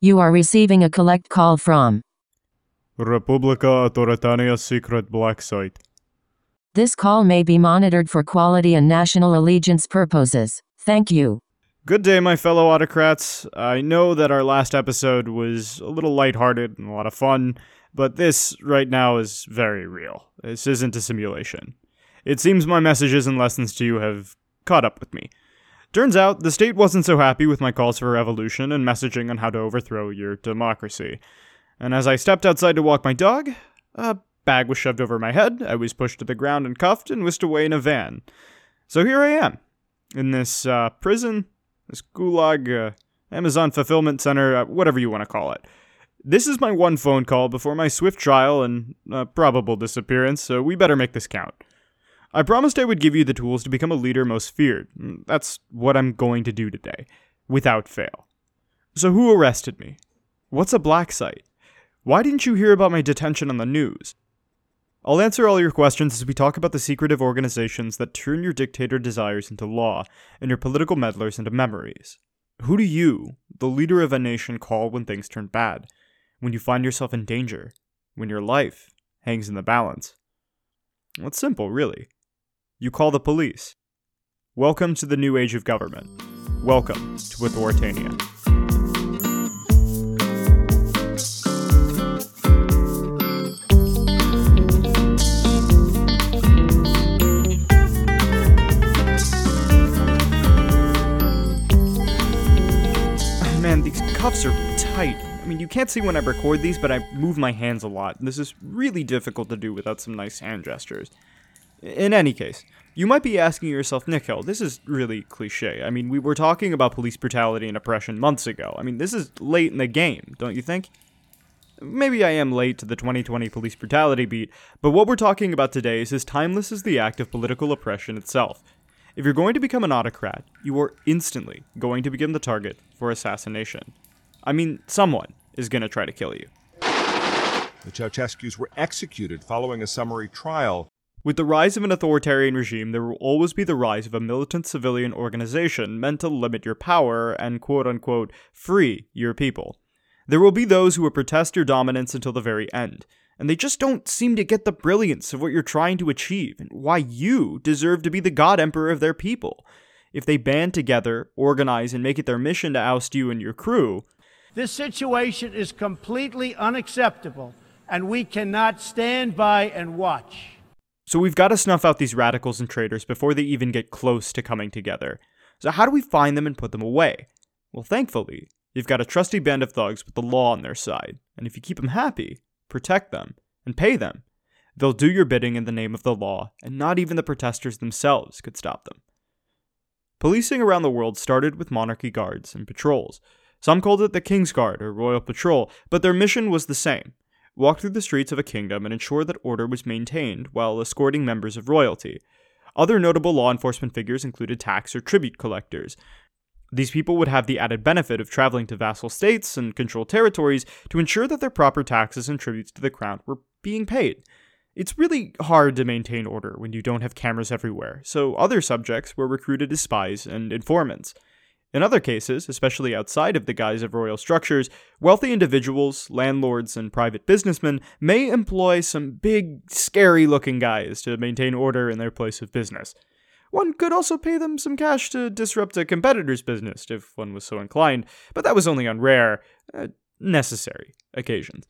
You are receiving a collect call from. Republica Autoritania Secret Black Site. This call may be monitored for quality and national allegiance purposes. Thank you. Good day, my fellow autocrats. I know that our last episode was a little lighthearted and a lot of fun, but this right now is very real. This isn't a simulation. It seems my messages and lessons to you have caught up with me. Turns out, the state wasn't so happy with my calls for revolution and messaging on how to overthrow your democracy. And as I stepped outside to walk my dog, a bag was shoved over my head, I was pushed to the ground and cuffed and whisked away in a van. So here I am, in this uh, prison, this gulag, uh, Amazon fulfillment center, uh, whatever you want to call it. This is my one phone call before my swift trial and uh, probable disappearance, so we better make this count. I promised I would give you the tools to become a leader most feared. Mm, that's what I'm going to do today, without fail. So, who arrested me? What's a black site? Why didn't you hear about my detention on the news? I'll answer all your questions as we talk about the secretive organizations that turn your dictator desires into law and your political meddlers into memories. Who do you, the leader of a nation, call when things turn bad? When you find yourself in danger? When your life hangs in the balance? Well, it's simple, really. You call the police. Welcome to the new age of government. Welcome to Authoritania. Man, these cuffs are tight. I mean, you can't see when I record these, but I move my hands a lot. This is really difficult to do without some nice hand gestures. In any case, you might be asking yourself, Nikhil, this is really cliche. I mean, we were talking about police brutality and oppression months ago. I mean, this is late in the game, don't you think? Maybe I am late to the 2020 police brutality beat, but what we're talking about today is as timeless as the act of political oppression itself. If you're going to become an autocrat, you are instantly going to become the target for assassination. I mean, someone is going to try to kill you. The Ceausescus were executed following a summary trial. With the rise of an authoritarian regime, there will always be the rise of a militant civilian organization meant to limit your power and quote unquote free your people. There will be those who will protest your dominance until the very end, and they just don't seem to get the brilliance of what you're trying to achieve and why you deserve to be the god emperor of their people. If they band together, organize, and make it their mission to oust you and your crew, This situation is completely unacceptable, and we cannot stand by and watch. So we've got to snuff out these radicals and traitors before they even get close to coming together. So how do we find them and put them away? Well, thankfully, you've got a trusty band of thugs with the law on their side, and if you keep them happy, protect them, and pay them, they'll do your bidding in the name of the law, and not even the protesters themselves could stop them. Policing around the world started with monarchy guards and patrols. Some called it the King's Guard or Royal Patrol, but their mission was the same walk through the streets of a kingdom and ensure that order was maintained while escorting members of royalty. Other notable law enforcement figures included tax or tribute collectors. These people would have the added benefit of traveling to vassal states and controlled territories to ensure that their proper taxes and tributes to the crown were being paid. It's really hard to maintain order when you don't have cameras everywhere, so other subjects were recruited as spies and informants. In other cases, especially outside of the guise of royal structures, wealthy individuals, landlords, and private businessmen may employ some big, scary looking guys to maintain order in their place of business. One could also pay them some cash to disrupt a competitor's business if one was so inclined, but that was only on rare, uh, necessary occasions.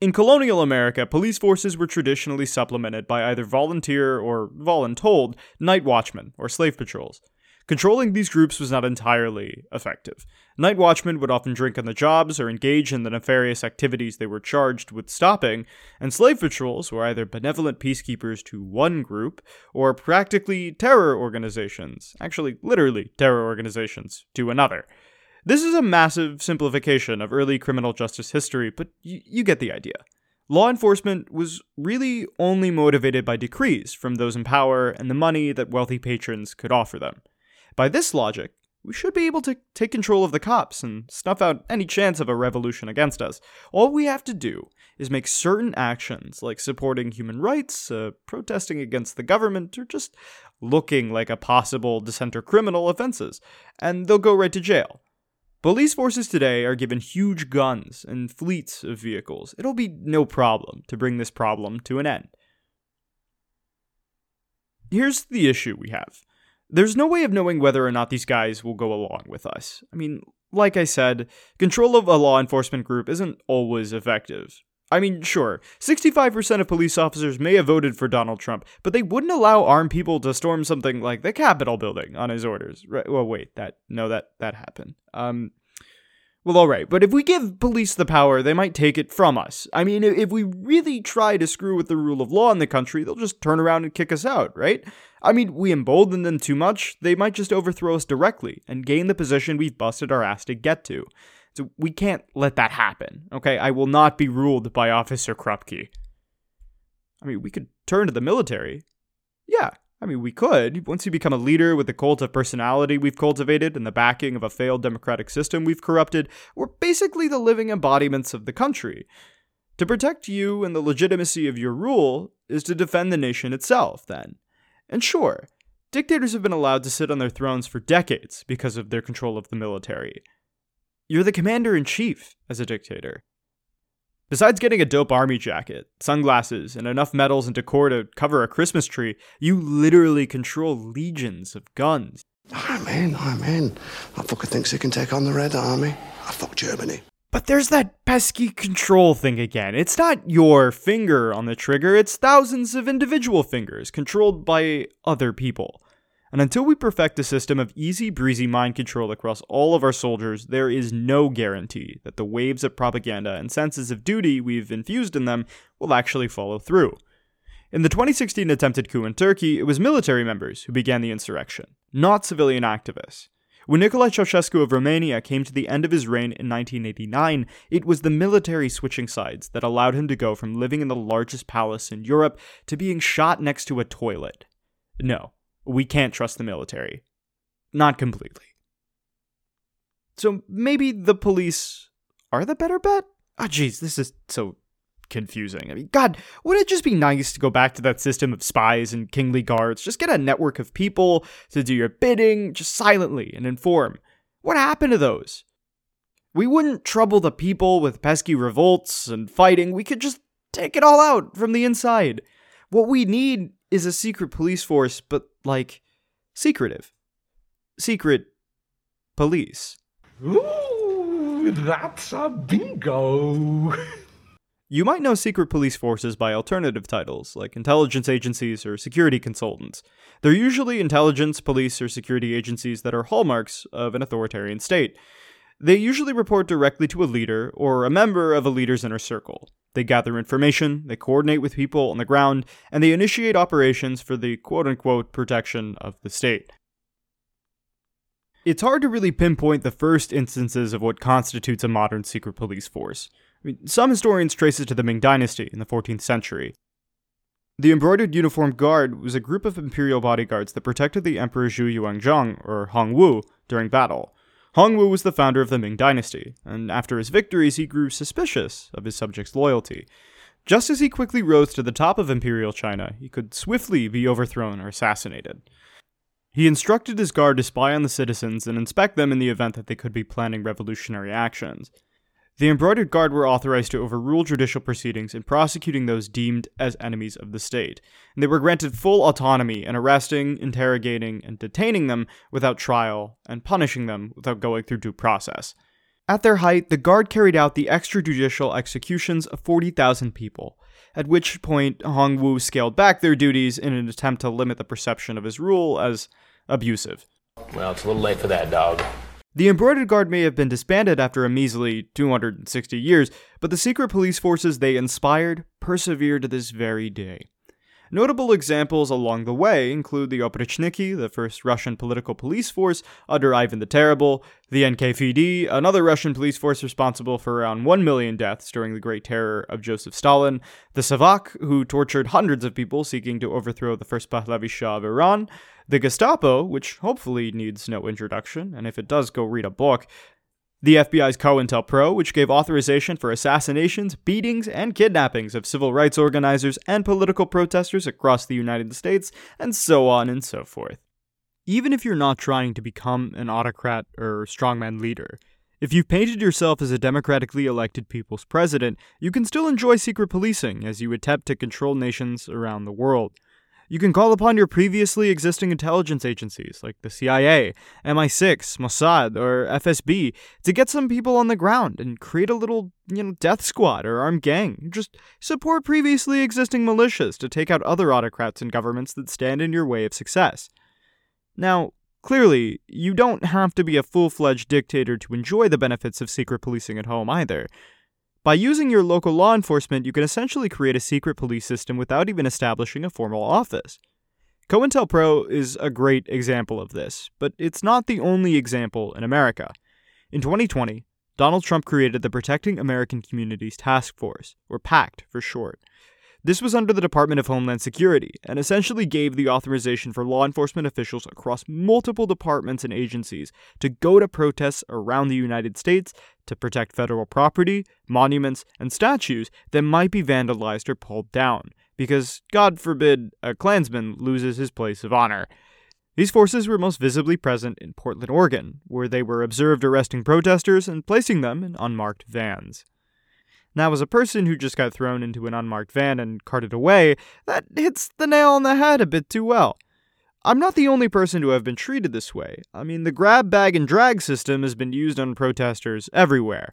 In colonial America, police forces were traditionally supplemented by either volunteer or voluntold night watchmen or slave patrols. Controlling these groups was not entirely effective. Night watchmen would often drink on the jobs or engage in the nefarious activities they were charged with stopping, and slave patrols were either benevolent peacekeepers to one group or practically terror organizations, actually, literally terror organizations, to another. This is a massive simplification of early criminal justice history, but y- you get the idea. Law enforcement was really only motivated by decrees from those in power and the money that wealthy patrons could offer them. By this logic, we should be able to take control of the cops and snuff out any chance of a revolution against us. All we have to do is make certain actions, like supporting human rights, uh, protesting against the government, or just looking like a possible dissenter criminal offenses, and they'll go right to jail. Police forces today are given huge guns and fleets of vehicles. It'll be no problem to bring this problem to an end. Here's the issue we have there's no way of knowing whether or not these guys will go along with us. I mean, like I said, control of a law enforcement group isn't always effective. I mean, sure, 65% of police officers may have voted for Donald Trump, but they wouldn't allow armed people to storm something like the Capitol building on his orders. Right? Well, wait, that no, that that happened. Um, well, all right, but if we give police the power, they might take it from us. I mean, if we really try to screw with the rule of law in the country, they'll just turn around and kick us out, right? I mean, we embolden them too much, they might just overthrow us directly and gain the position we've busted our ass to get to. So we can't let that happen, okay? I will not be ruled by Officer Krupke. I mean, we could turn to the military. Yeah, I mean, we could. Once you become a leader with the cult of personality we've cultivated and the backing of a failed democratic system we've corrupted, we're basically the living embodiments of the country. To protect you and the legitimacy of your rule is to defend the nation itself, then. And sure, dictators have been allowed to sit on their thrones for decades because of their control of the military. You're the commander in chief as a dictator. Besides getting a dope army jacket, sunglasses, and enough medals and decor to cover a Christmas tree, you literally control legions of guns. I'm in, I'm in. That fucker thinks he can take on the Red Army. I fuck Germany. But there's that pesky control thing again. It's not your finger on the trigger, it's thousands of individual fingers controlled by other people. And until we perfect a system of easy breezy mind control across all of our soldiers, there is no guarantee that the waves of propaganda and senses of duty we've infused in them will actually follow through. In the 2016 attempted coup in Turkey, it was military members who began the insurrection, not civilian activists. When Nicolae Ceausescu of Romania came to the end of his reign in 1989, it was the military switching sides that allowed him to go from living in the largest palace in Europe to being shot next to a toilet. No, we can't trust the military. Not completely. So maybe the police are the better bet? Ah, oh, jeez, this is so confusing. I mean, God, would it just be nice to go back to that system of spies and kingly guards? Just get a network of people to do your bidding, just silently and inform. What happened to those? We wouldn't trouble the people with pesky revolts and fighting. We could just take it all out from the inside. What we need is a secret police force, but like secretive. Secret police. Ooh, that's a bingo. You might know secret police forces by alternative titles, like intelligence agencies or security consultants. They're usually intelligence, police, or security agencies that are hallmarks of an authoritarian state. They usually report directly to a leader or a member of a leader's inner circle. They gather information, they coordinate with people on the ground, and they initiate operations for the quote unquote protection of the state. It's hard to really pinpoint the first instances of what constitutes a modern secret police force. I mean, some historians trace it to the Ming Dynasty in the 14th century. The Embroidered Uniformed Guard was a group of imperial bodyguards that protected the Emperor Zhu Yuanzhang, or Hongwu, during battle. Hongwu was the founder of the Ming Dynasty, and after his victories, he grew suspicious of his subjects' loyalty. Just as he quickly rose to the top of imperial China, he could swiftly be overthrown or assassinated. He instructed his guard to spy on the citizens and inspect them in the event that they could be planning revolutionary actions. The embroidered guard were authorized to overrule judicial proceedings in prosecuting those deemed as enemies of the state, and they were granted full autonomy in arresting, interrogating, and detaining them without trial, and punishing them without going through due process. At their height, the guard carried out the extrajudicial executions of 40,000 people, at which point Hong Wu scaled back their duties in an attempt to limit the perception of his rule as abusive. Well, it's a little late for that, dog. The Embroidered Guard may have been disbanded after a measly 260 years, but the secret police forces they inspired persevere to this very day. Notable examples along the way include the Oprichniki, the first Russian political police force under Ivan the Terrible, the NKVD, another Russian police force responsible for around 1 million deaths during the Great Terror of Joseph Stalin, the Savak, who tortured hundreds of people seeking to overthrow the first Pahlavi Shah of Iran, the Gestapo, which hopefully needs no introduction, and if it does, go read a book, the FBI's COINTELPRO, which gave authorization for assassinations, beatings, and kidnappings of civil rights organizers and political protesters across the United States, and so on and so forth. Even if you're not trying to become an autocrat or strongman leader, If you've painted yourself as a democratically elected people's president, you can still enjoy secret policing as you attempt to control nations around the world. You can call upon your previously existing intelligence agencies like the CIA, MI6, Mossad, or FSB to get some people on the ground and create a little, you know, death squad or armed gang. Just support previously existing militias to take out other autocrats and governments that stand in your way of success. Now, clearly, you don't have to be a full fledged dictator to enjoy the benefits of secret policing at home either. By using your local law enforcement, you can essentially create a secret police system without even establishing a formal office. COINTELPRO is a great example of this, but it's not the only example in America. In 2020, Donald Trump created the Protecting American Communities Task Force, or PACT for short. This was under the Department of Homeland Security and essentially gave the authorization for law enforcement officials across multiple departments and agencies to go to protests around the United States to protect federal property, monuments, and statues that might be vandalized or pulled down, because, God forbid, a Klansman loses his place of honor. These forces were most visibly present in Portland, Oregon, where they were observed arresting protesters and placing them in unmarked vans. Now, as a person who just got thrown into an unmarked van and carted away, that hits the nail on the head a bit too well. I'm not the only person to have been treated this way. I mean, the grab, bag, and drag system has been used on protesters everywhere.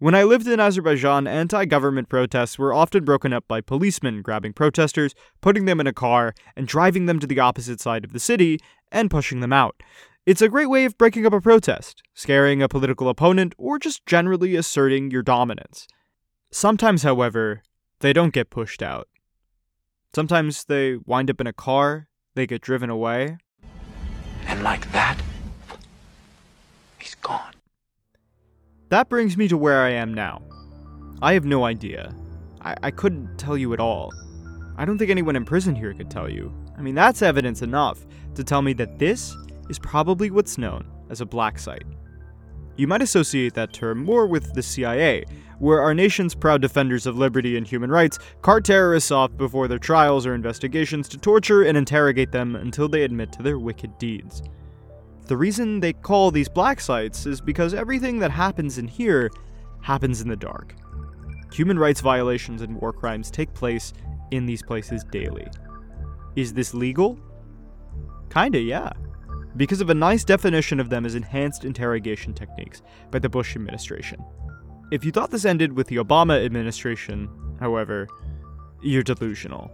When I lived in Azerbaijan, anti government protests were often broken up by policemen grabbing protesters, putting them in a car, and driving them to the opposite side of the city and pushing them out. It's a great way of breaking up a protest, scaring a political opponent, or just generally asserting your dominance. Sometimes, however, they don't get pushed out. Sometimes they wind up in a car, they get driven away. And like that, he's gone. That brings me to where I am now. I have no idea. I, I couldn't tell you at all. I don't think anyone in prison here could tell you. I mean, that's evidence enough to tell me that this is probably what's known as a black site. You might associate that term more with the CIA, where our nation's proud defenders of liberty and human rights cart terrorists off before their trials or investigations to torture and interrogate them until they admit to their wicked deeds. The reason they call these black sites is because everything that happens in here happens in the dark. Human rights violations and war crimes take place in these places daily. Is this legal? Kinda, yeah because of a nice definition of them as enhanced interrogation techniques by the Bush administration. If you thought this ended with the Obama administration, however, you're delusional.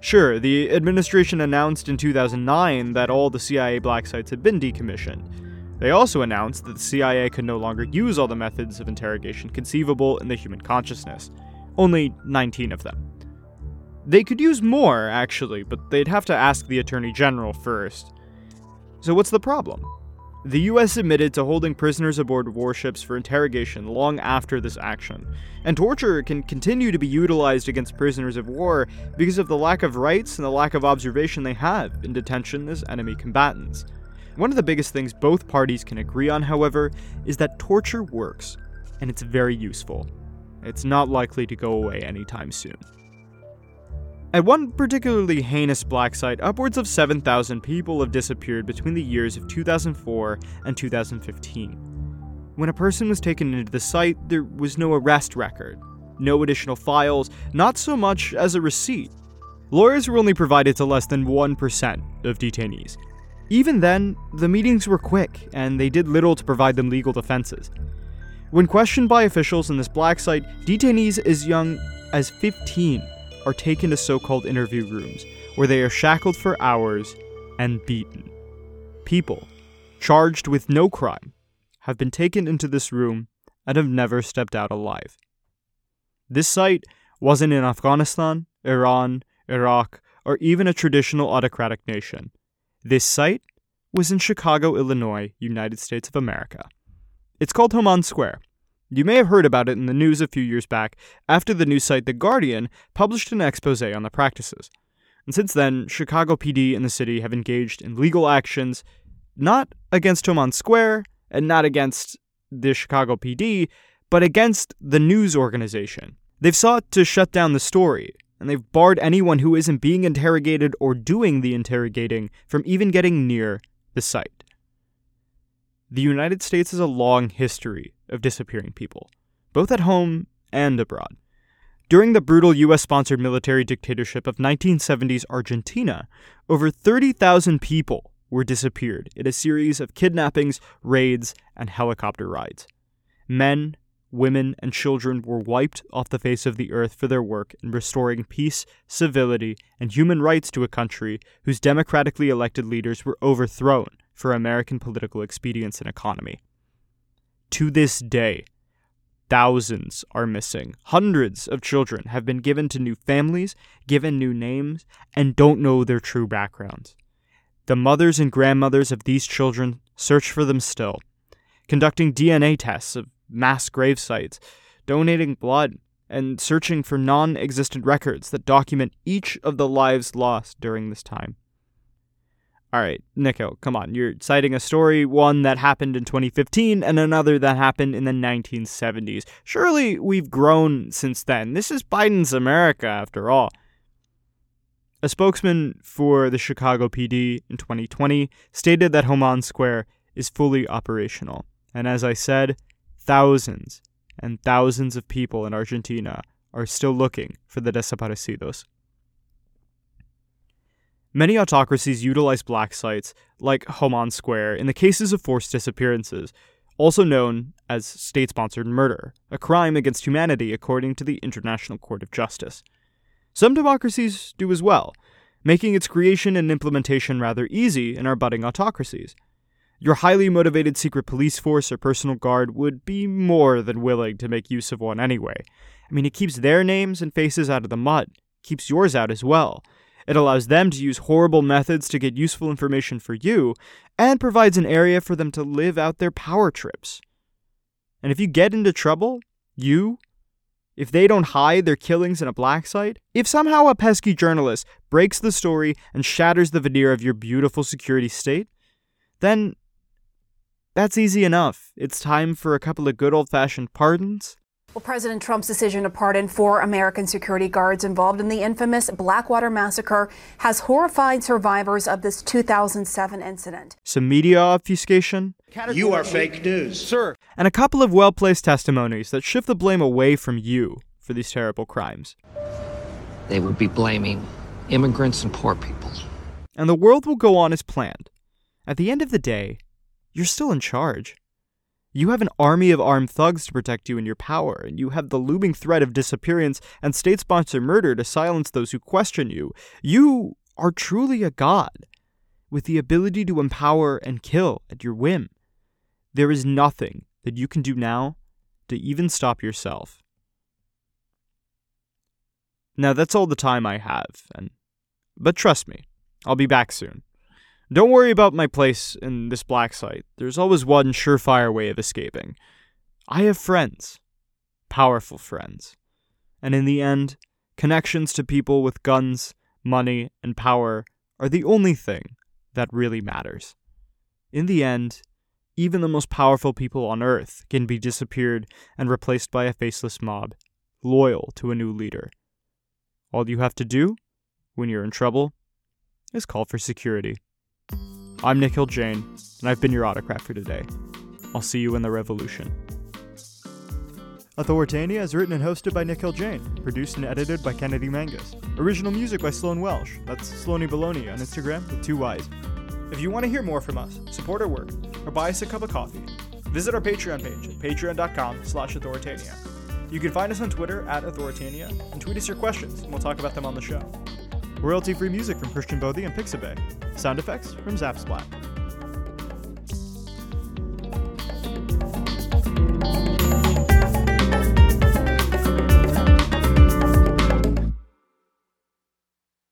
Sure, the administration announced in 2009 that all the CIA black sites had been decommissioned. They also announced that the CIA could no longer use all the methods of interrogation conceivable in the human consciousness, only 19 of them. They could use more, actually, but they'd have to ask the Attorney General first. So, what's the problem? The US admitted to holding prisoners aboard warships for interrogation long after this action, and torture can continue to be utilized against prisoners of war because of the lack of rights and the lack of observation they have in detention as enemy combatants. One of the biggest things both parties can agree on, however, is that torture works, and it's very useful. It's not likely to go away anytime soon. At one particularly heinous black site, upwards of 7,000 people have disappeared between the years of 2004 and 2015. When a person was taken into the site, there was no arrest record, no additional files, not so much as a receipt. Lawyers were only provided to less than 1% of detainees. Even then, the meetings were quick, and they did little to provide them legal defenses. When questioned by officials in this black site, detainees as young as 15 are taken to so called interview rooms, where they are shackled for hours and beaten. People, charged with no crime, have been taken into this room and have never stepped out alive. This site wasn't in Afghanistan, Iran, Iraq, or even a traditional autocratic nation. This site was in Chicago, Illinois, United States of America. It's called Homan Square, you may have heard about it in the news a few years back after the news site The Guardian published an expose on the practices. And since then, Chicago PD and the city have engaged in legal actions not against Homan Square and not against the Chicago PD, but against the news organization. They've sought to shut down the story, and they've barred anyone who isn't being interrogated or doing the interrogating from even getting near the site. The United States has a long history of disappearing people, both at home and abroad. During the brutal US sponsored military dictatorship of 1970s Argentina, over 30,000 people were disappeared in a series of kidnappings, raids, and helicopter rides. Men, women, and children were wiped off the face of the earth for their work in restoring peace, civility, and human rights to a country whose democratically elected leaders were overthrown for American political expedience and economy. To this day, thousands are missing. Hundreds of children have been given to new families, given new names, and don't know their true backgrounds. The mothers and grandmothers of these children search for them still, conducting DNA tests of mass grave sites, donating blood, and searching for non existent records that document each of the lives lost during this time. All right, Nico, come on. You're citing a story, one that happened in 2015 and another that happened in the 1970s. Surely we've grown since then. This is Biden's America, after all. A spokesman for the Chicago PD in 2020 stated that Homan Square is fully operational. And as I said, thousands and thousands of people in Argentina are still looking for the desaparecidos. Many autocracies utilize black sites, like Homan Square, in the cases of forced disappearances, also known as state sponsored murder, a crime against humanity according to the International Court of Justice. Some democracies do as well, making its creation and implementation rather easy in our budding autocracies. Your highly motivated secret police force or personal guard would be more than willing to make use of one anyway. I mean, it keeps their names and faces out of the mud, keeps yours out as well. It allows them to use horrible methods to get useful information for you, and provides an area for them to live out their power trips. And if you get into trouble, you, if they don't hide their killings in a black site, if somehow a pesky journalist breaks the story and shatters the veneer of your beautiful security state, then that's easy enough. It's time for a couple of good old fashioned pardons well, President Trump's decision to pardon four American security guards involved in the infamous Blackwater massacre has horrified survivors of this 2007 incident. Some media obfuscation. You are fake news. Sir. And a couple of well placed testimonies that shift the blame away from you for these terrible crimes. They would be blaming immigrants and poor people. And the world will go on as planned. At the end of the day, you're still in charge. You have an army of armed thugs to protect you and your power, and you have the looming threat of disappearance and state sponsored murder to silence those who question you. You are truly a god, with the ability to empower and kill at your whim. There is nothing that you can do now to even stop yourself. Now that's all the time I have, and but trust me, I'll be back soon. Don't worry about my place in this black site. There's always one surefire way of escaping. I have friends. Powerful friends. And in the end, connections to people with guns, money, and power are the only thing that really matters. In the end, even the most powerful people on Earth can be disappeared and replaced by a faceless mob, loyal to a new leader. All you have to do, when you're in trouble, is call for security. I'm Nikhil Jain, and I've been your autocrat for today. I'll see you in the revolution. Authoritania is written and hosted by Nikhil Jain, produced and edited by Kennedy Mangus. Original music by Sloan Welsh, that's Sloany Baloney on Instagram with two Y's. If you want to hear more from us, support our work, or buy us a cup of coffee, visit our Patreon page at patreon.com slash authoritania. You can find us on Twitter at authoritania and tweet us your questions, and we'll talk about them on the show. Royalty free music from Christian Bodie and Pixabay. Sound effects from Zapsplat.